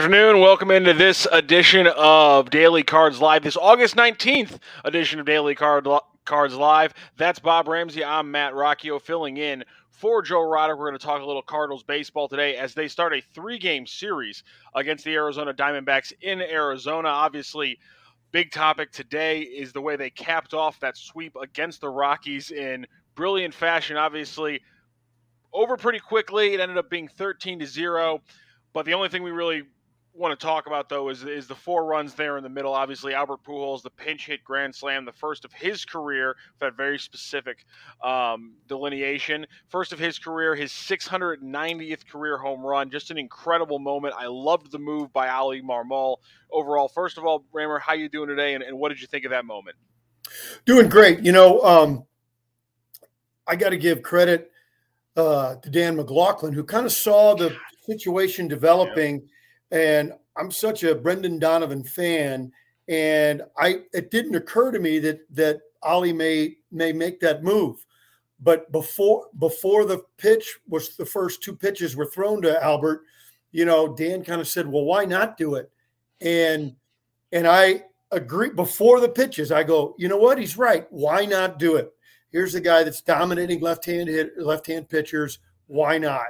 Good afternoon. Welcome into this edition of Daily Cards Live, this August 19th edition of Daily Card Cards Live. That's Bob Ramsey. I'm Matt Rocchio filling in for Joe Roddick. We're going to talk a little Cardinals baseball today as they start a three game series against the Arizona Diamondbacks in Arizona. Obviously, big topic today is the way they capped off that sweep against the Rockies in brilliant fashion. Obviously, over pretty quickly. It ended up being 13 to 0. But the only thing we really want to talk about though is is the four runs there in the middle. Obviously, Albert Pujols, the pinch hit grand slam, the first of his career, that very specific um, delineation. First of his career, his 690th career home run. Just an incredible moment. I loved the move by Oli Marmol overall. First of all, Rammer, how you doing today, and, and what did you think of that moment? Doing great. You know, um, I got to give credit uh, to Dan McLaughlin, who kind of saw the situation developing. Yeah. And I'm such a Brendan Donovan fan, and I it didn't occur to me that that Oli may may make that move. But before before the pitch was the first two pitches were thrown to Albert, you know, Dan kind of said, "Well, why not do it?" And and I agree before the pitches. I go, you know what? He's right. Why not do it? Here's a guy that's dominating left-hand hit, left-hand pitchers. Why not?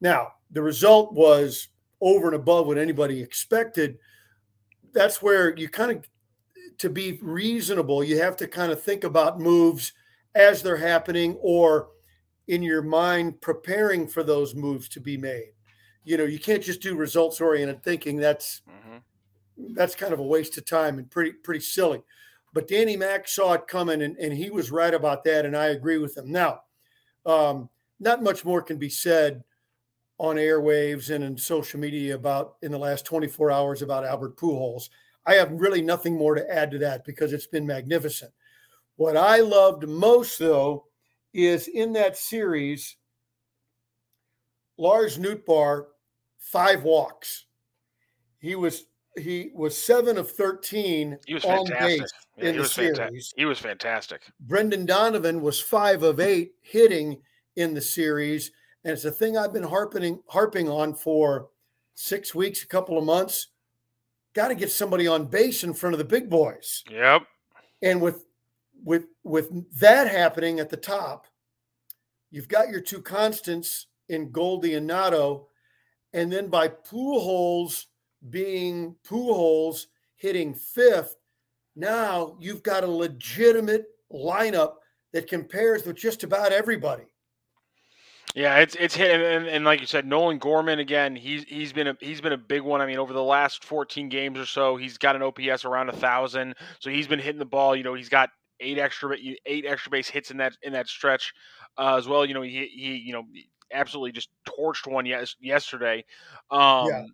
Now, the result was over and above what anybody expected. That's where you kind of, to be reasonable, you have to kind of think about moves as they're happening or in your mind preparing for those moves to be made. You know, you can't just do results oriented thinking. That's mm-hmm. that's kind of a waste of time and pretty pretty silly. But Danny Mack saw it coming and, and he was right about that. And I agree with him. Now, um, not much more can be said on airwaves and in social media about in the last 24 hours about Albert Pujols. I have really nothing more to add to that because it's been magnificent. What I loved most, though, is in that series, Lars Nootbaar, five walks. He was he was seven of 13 he was on fantastic. base yeah, in the series. Fantastic. He was fantastic. Brendan Donovan was five of eight hitting in the series and it's a thing I've been harping harping on for six weeks, a couple of months. Got to get somebody on base in front of the big boys. Yep. And with with with that happening at the top, you've got your two constants in Goldie and Nato, and then by Pujols being Pujols hitting fifth, now you've got a legitimate lineup that compares with just about everybody. Yeah, it's it's hit and, and, and, like you said, Nolan Gorman again. He's he's been a he's been a big one. I mean, over the last 14 games or so, he's got an OPS around a thousand. So he's been hitting the ball. You know, he's got eight extra eight extra base hits in that in that stretch uh, as well. You know, he he you know absolutely just torched one yes yesterday. Um, yeah.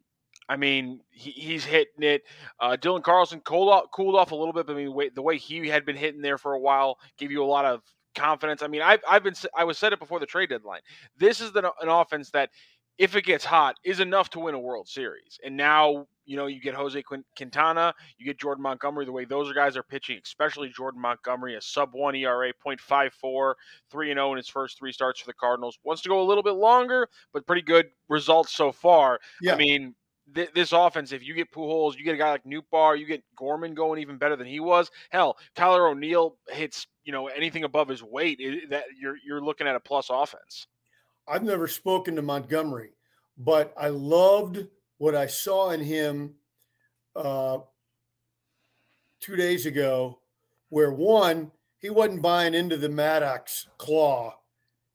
I mean, he, he's hitting it. Uh, Dylan Carlson cooled off, cooled off a little bit, but I mean, wait, the way he had been hitting there for a while gave you a lot of confidence. I mean, I've, I've been I was said it before the trade deadline. This is the, an offense that, if it gets hot, is enough to win a World Series. And now you know you get Jose Quintana, you get Jordan Montgomery. The way those guys are pitching, especially Jordan Montgomery, a sub one ERA, 0.54, three and zero oh in his first three starts for the Cardinals. Wants to go a little bit longer, but pretty good results so far. Yeah. I mean, th- this offense, if you get Pujols, you get a guy like Nootbaar, you get Gorman going even better than he was. Hell, Tyler O'Neill hits you know anything above his weight. It, that you're you're looking at a plus offense. I've never spoken to Montgomery, but I loved what I saw in him uh, two days ago, where one he wasn't buying into the Maddox claw.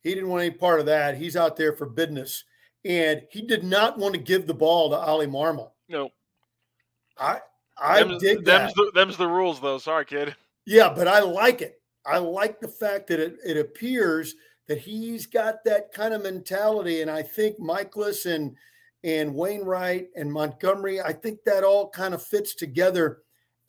He didn't want any part of that. He's out there for business and he did not want to give the ball to Oli Marmol. No, I I them's, dig that. Them's the, them's the rules, though. Sorry, kid. Yeah, but I like it. I like the fact that it, it appears that he's got that kind of mentality, and I think Mikolas and and Wainwright and Montgomery, I think that all kind of fits together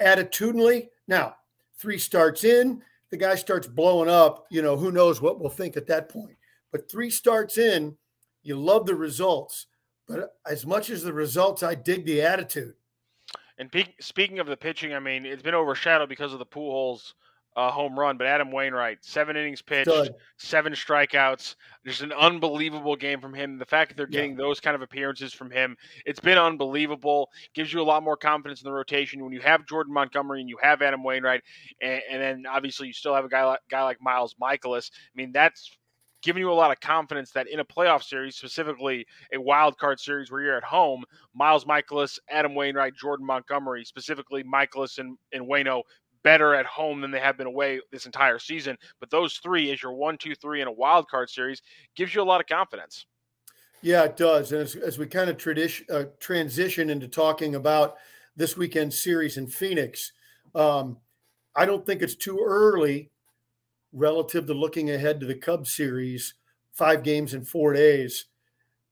attitudinally. Now, three starts in, the guy starts blowing up. You know, who knows what we'll think at that point. But three starts in, you love the results, but as much as the results, I dig the attitude. And pe- speaking of the pitching, I mean, it's been overshadowed because of the Pujols uh, home run, but Adam Wainwright, seven innings pitched, seven strikeouts. Just an unbelievable game from him. The fact that they're getting yeah. those kind of appearances from him, it's been unbelievable. Gives you a lot more confidence in the rotation when you have Jordan Montgomery and you have Adam Wainwright, and, and then obviously you still have a guy like, guy like Miles Mikolas. I mean, that's giving you a lot of confidence that in a playoff series, specifically a wild card series where you're at home, Miles Mikolas, Adam Wainwright, Jordan Montgomery, specifically Mikolas and, and Wayno better at home than they have been away this entire season. But those three, as your one, two, three in a wild card series, gives you a lot of confidence. Yeah, it does. And as, as we kind of tradition, uh, transition into talking about this weekend series in Phoenix, um, I don't think it's too early relative to looking ahead to the Cubs series, five games in four days,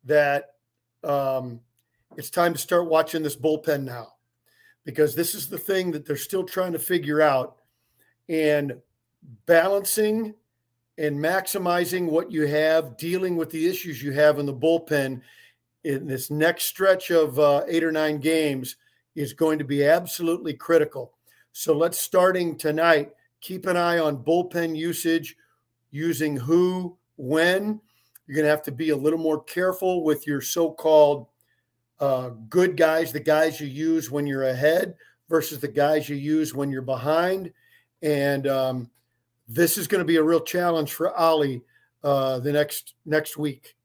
that um, it's time to start watching this bullpen now because this is the thing that they're still trying to figure out and balancing and maximizing what you have, dealing with the issues you have in the bullpen in this next stretch of uh, eight or nine games is going to be absolutely critical. So let's starting tonight, keep an eye on bullpen usage, using who, when. You're going to have to be a little more careful with your so called uh, good guys, the guys you use when you're ahead versus the guys you use when you're behind. And um, this is going to be a real challenge for Oli uh, the next next week.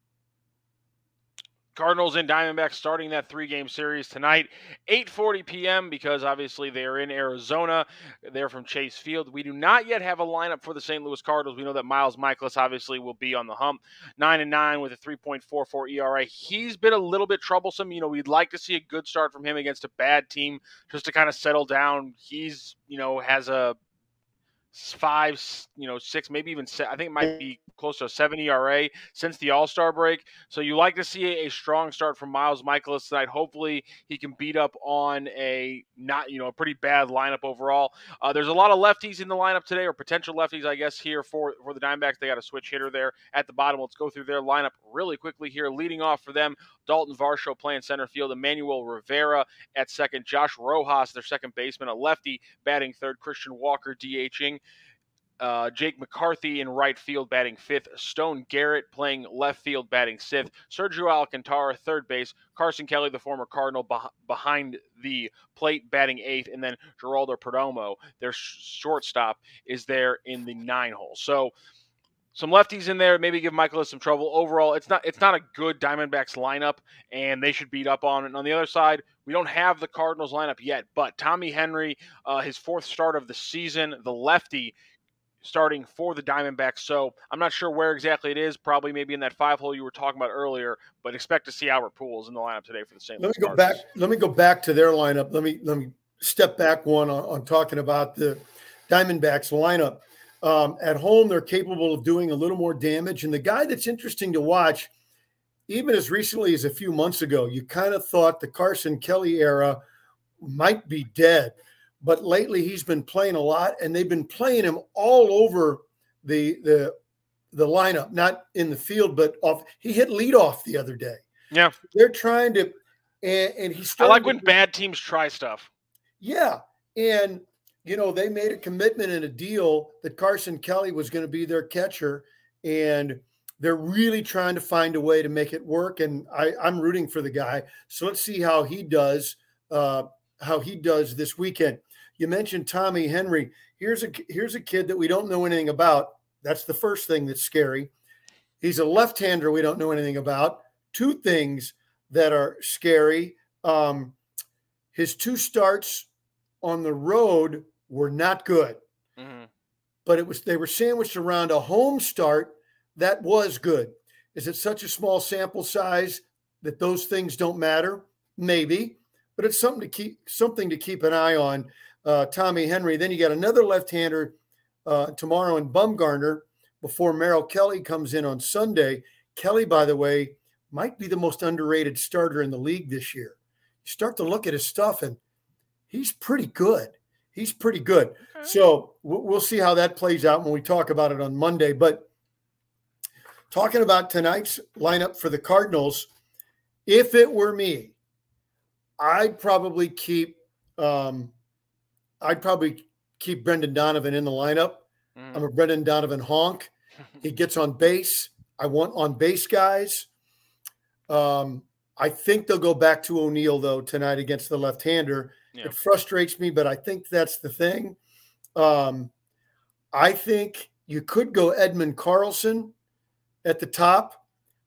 Cardinals and Diamondbacks starting that three-game series tonight, 8:40 p.m. because obviously they are in Arizona. They're from Chase Field. We do not yet have a lineup for the St. Louis Cardinals. We know that Miles Mikolas obviously will be on the hump, nine and nine with a 3.44 ERA. He's been a little bit troublesome. You know, we'd like to see a good start from him against a bad team just to kind of settle down. He's you know has a five, you know, six, maybe even I think it might be close to a seven ERA since the All Star break. So you like to see a, strong start from Miles Mikolas tonight. Hopefully he can beat up on a not, you know, a pretty bad lineup overall. Uh, there's a lot of lefties in the lineup today, or potential lefties, I guess, here for for the Diamondbacks. They got a switch hitter there at the bottom. Let's go through their lineup really quickly here. Leading off for them, Dalton Varsho playing center field, Emmanuel Rivera at second, Josh Rojas, their second baseman, a lefty batting third, Christian Walker DHing. Uh, Jake McCarthy in right field batting fifth, Stone Garrett playing left field batting sixth, Sergio Alcantara third base, Carson Kelly, the former Cardinal, beh- behind the plate batting eighth, and then Geraldo Perdomo, their shortstop, is there in the nine hole. So some lefties in there, maybe give Mikolas some trouble. Overall, it's not it's not a good Diamondbacks lineup, and they should beat up on it. And on the other side, we don't have the Cardinals lineup yet, but Tommy Henry, uh, his fourth start of the season, the lefty, starting for the Diamondbacks. So I'm not sure where exactly it is. Probably maybe in that five hole you were talking about earlier. But expect to see Albert Pujols in the lineup today for the same. Let me go back. Let me go back to their lineup. Let me let me step back one on, on talking about the Diamondbacks lineup. Um, at home, they're capable of doing a little more damage. And the guy that's interesting to watch, even as recently as a few months ago, you kind of thought the Carson Kelly era might be dead but lately he's been playing a lot, and they've been playing him all over the the the lineup, not in the field, but off. He hit leadoff the other day. Yeah, they're trying to, and, and he's. I like when bad teams try stuff. Yeah, and you know they made a commitment and a deal that Carson Kelly was going to be their catcher, and they're really trying to find a way to make it work. And I, I'm rooting for the guy. So let's see how he does. Uh, how he does this weekend. You mentioned Tommy Henry. Here's a here's a kid that we don't know anything about. That's the first thing that's scary. He's a left-hander we don't know anything about. Two things that are scary. Um, his two starts on the road were not good, mm-hmm. but it was they were sandwiched around a home start that was good. Is it such a small sample size that those things don't matter? Maybe, but it's something to keep something to keep an eye on uh, Tommy Henry. Then you got another left-hander uh, tomorrow in Bumgarner before Merrill Kelly comes in on Sunday. Kelly, by the way, might be the most underrated starter in the league this year. You start to look at his stuff, and he's pretty good. He's pretty good. Okay. So we'll see how that plays out when we talk about it on Monday. But talking about tonight's lineup for the Cardinals, if it were me, I'd probably keep um, I'd probably keep Brendan Donovan in the lineup. Mm. I'm a Brendan Donovan honk. he gets on base. I want on base guys. Um, I think they'll go back to O'Neill though tonight against the left-hander. Yeah. It frustrates me, but I think that's the thing. Um, I think you could go Edman Carlson at the top.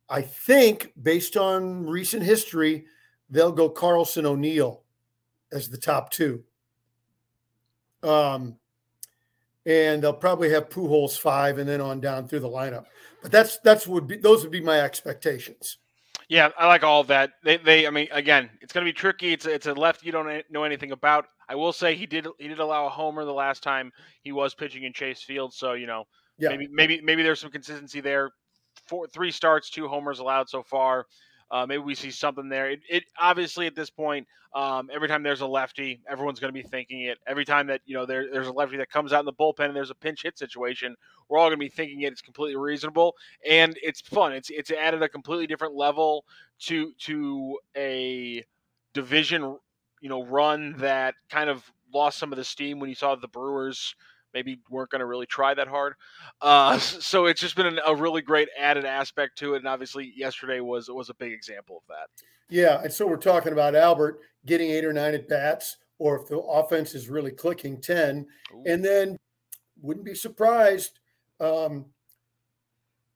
I think, based on recent history, they'll go Carlson O'Neill as the top two. Um, and they'll probably have Pujols five and then on down through the lineup. But that's that's would be those would be my expectations. Yeah, I like all of that. They, they, I mean, again, it's going to be tricky. It's a, it's a left you don't know anything about. I will say he did he did allow a homer the last time he was pitching in Chase Field, so you know, yeah. maybe maybe maybe there's some consistency there. Four, three starts, two homers allowed so far. Uh, maybe we see something there. It, it obviously at this point, um, every time there's a lefty, everyone's going to be thinking it. Every time that you know there, there's a lefty that comes out in the bullpen and there's a pinch hit situation, we're all going to be thinking it. It's completely reasonable and it's fun. It's it's added a completely different level to to a division, you know, run that kind of lost some of the steam when you saw the Brewers maybe weren't going to really try that hard. Uh, so it's just been a really great added aspect to it, and obviously yesterday was was a big example of that. Yeah, and so we're talking about Albert getting eight or nine at bats, or if the offense is really clicking, ten, Ooh. and then wouldn't be surprised. Um,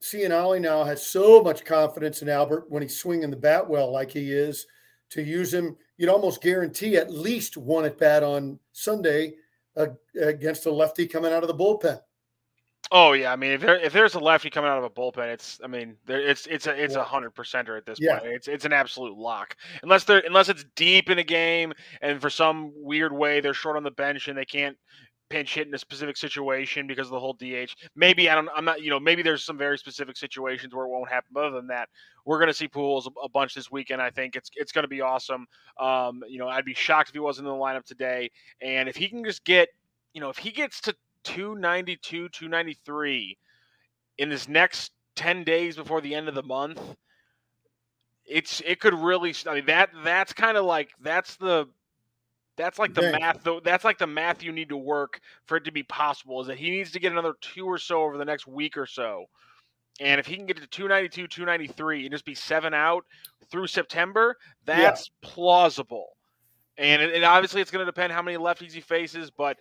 Cianali now has so much confidence in Albert when he's swinging the bat well like he is to use him. You'd almost guarantee at least one at bat on Sunday uh, against a lefty coming out of the bullpen. Oh yeah, I mean if there if there's a lefty coming out of a bullpen, it's I mean there, it's it's a it's a hundred percenter at this yeah. point. It's it's an absolute lock unless they're unless it's deep in a game and for some weird way they're short on the bench and they can't pinch hit in a specific situation because of the whole DH. Maybe I don't. I'm not. You know, maybe there's some very specific situations where it won't happen. But other than that, we're going to see Pujols a, bunch this weekend. I think it's it's going to be awesome. Um, you know, I'd be shocked if he wasn't in the lineup today. And if he can just get, you know, if he gets to 292, 293 in this next 10 days before the end of the month, it's it could really. I mean that that's kind of like that's the that's like the Dang. math though. That's like the math you need to work for it to be possible. Is that he needs to get another two or so over the next week or so. And if he can get to 292, 293 and just be seven out through September, that's yeah. plausible. And it, it, obviously it's going to depend how many lefties he faces, but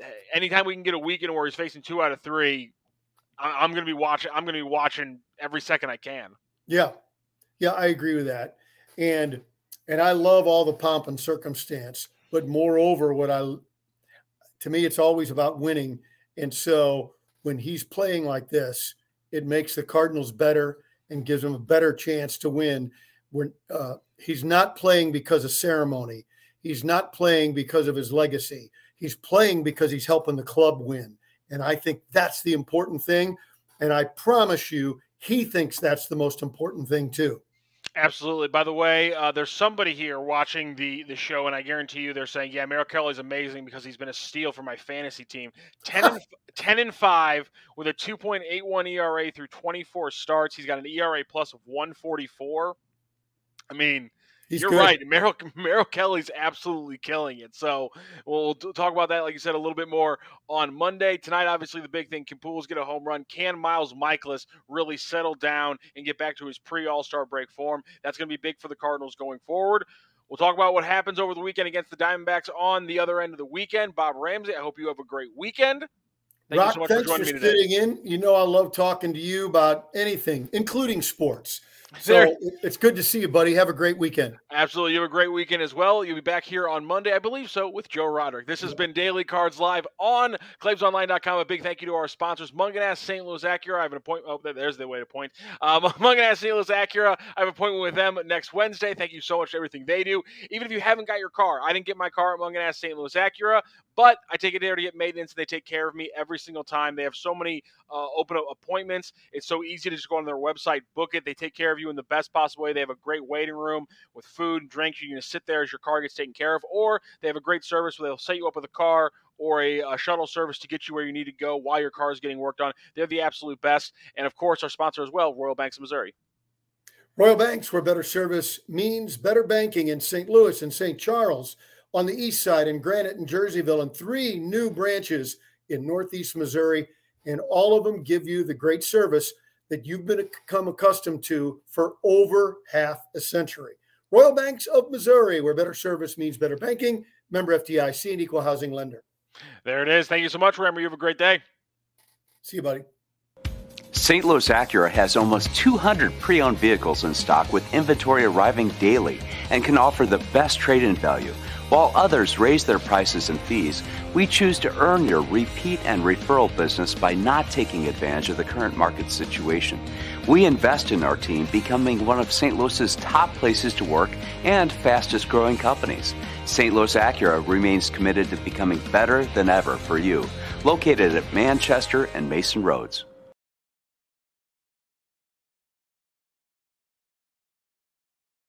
eh, anytime we can get a weekend where he's facing two out of three, I, I'm going to be watching. I'm going to be watching every second I can. Yeah, yeah, I agree with that. And and I love all the pomp and circumstance. But moreover, what I to me, it's always about winning. And so when he's playing like this, it makes the Cardinals better and gives them a better chance to win. When uh, he's not playing because of ceremony, he's not playing because of his legacy. He's playing because he's helping the club win. And I think that's the important thing. And I promise you, he thinks that's the most important thing too. Absolutely. By the way, uh, there's somebody here watching the the show, and I guarantee you they're saying, "Yeah, Merrill Kelly's amazing because he's been a steal for my fantasy team. 10 and 10 and five with a 2.81 ERA through 24 starts. He's got an ERA plus of 144. I mean, He's You're good. right. Merrill, Merrill Kelly's absolutely killing it. So we'll talk about that, like you said, a little bit more on Monday. Tonight, obviously, the big thing can Pujols get a home run? Can Miles Mikolas really settle down and get back to his pre All Star break form? That's going to be big for the Cardinals going forward. We'll talk about what happens over the weekend against the Diamondbacks on the other end of the weekend. Bob Ramsey, I hope you have a great weekend. Thank Rock, so thanks for, for sitting in. You know, I love talking to you about anything, including sports. So it's good to see you, buddy. Have a great weekend. Absolutely. You have a great weekend as well. You'll be back here on Monday, I believe so, with Joe Roderick. This has been Daily Cards Live on ClaimsOnline.com. A big thank you to our sponsors, Mungenast St. Louis Acura. I have an appointment. Oh, there's the way to point. Um, Mungenast St. Louis Acura. I have an appointment with them next Wednesday. Thank you so much for everything they do. Even if you haven't got your car, I didn't get my car at Mungenast St. Louis Acura, but I take it there to get maintenance. And they take care of me every single time. They have so many uh, open appointments. It's so easy to just go on their website, book it. They take care of you in the best possible way. They have a great waiting room with food and drinks. You can sit there as your car gets taken care of, or they have a great service where they'll set you up with a car or a, a, shuttle service to get you where you need to go while your car is getting worked on. They're the absolute best. And of course, our sponsor as well, Royal Banks of Missouri. Royal Banks, where better service means better banking in St. Louis and St. Charles. on the east side in Granite and Jerseyville, and three new branches in Northeast Missouri. And all of them give you the great service that you've become accustomed to for over half a century. Royal Banks of Missouri, where better service means better banking. Member FDIC and equal housing lender. There it is. Thank you so much, Remember, You have a great day. See you, buddy. St. Louis Acura has almost 200 pre owned vehicles in stock with inventory arriving daily and can offer the best trade in value. While others raise their prices and fees, we choose to earn your repeat and referral business by not taking advantage of the current market situation. We invest in our team, becoming one of St. Louis's top places to work and fastest growing companies. St. Louis Acura remains committed to becoming better than ever for you. Located at Manchester and Mason Roads.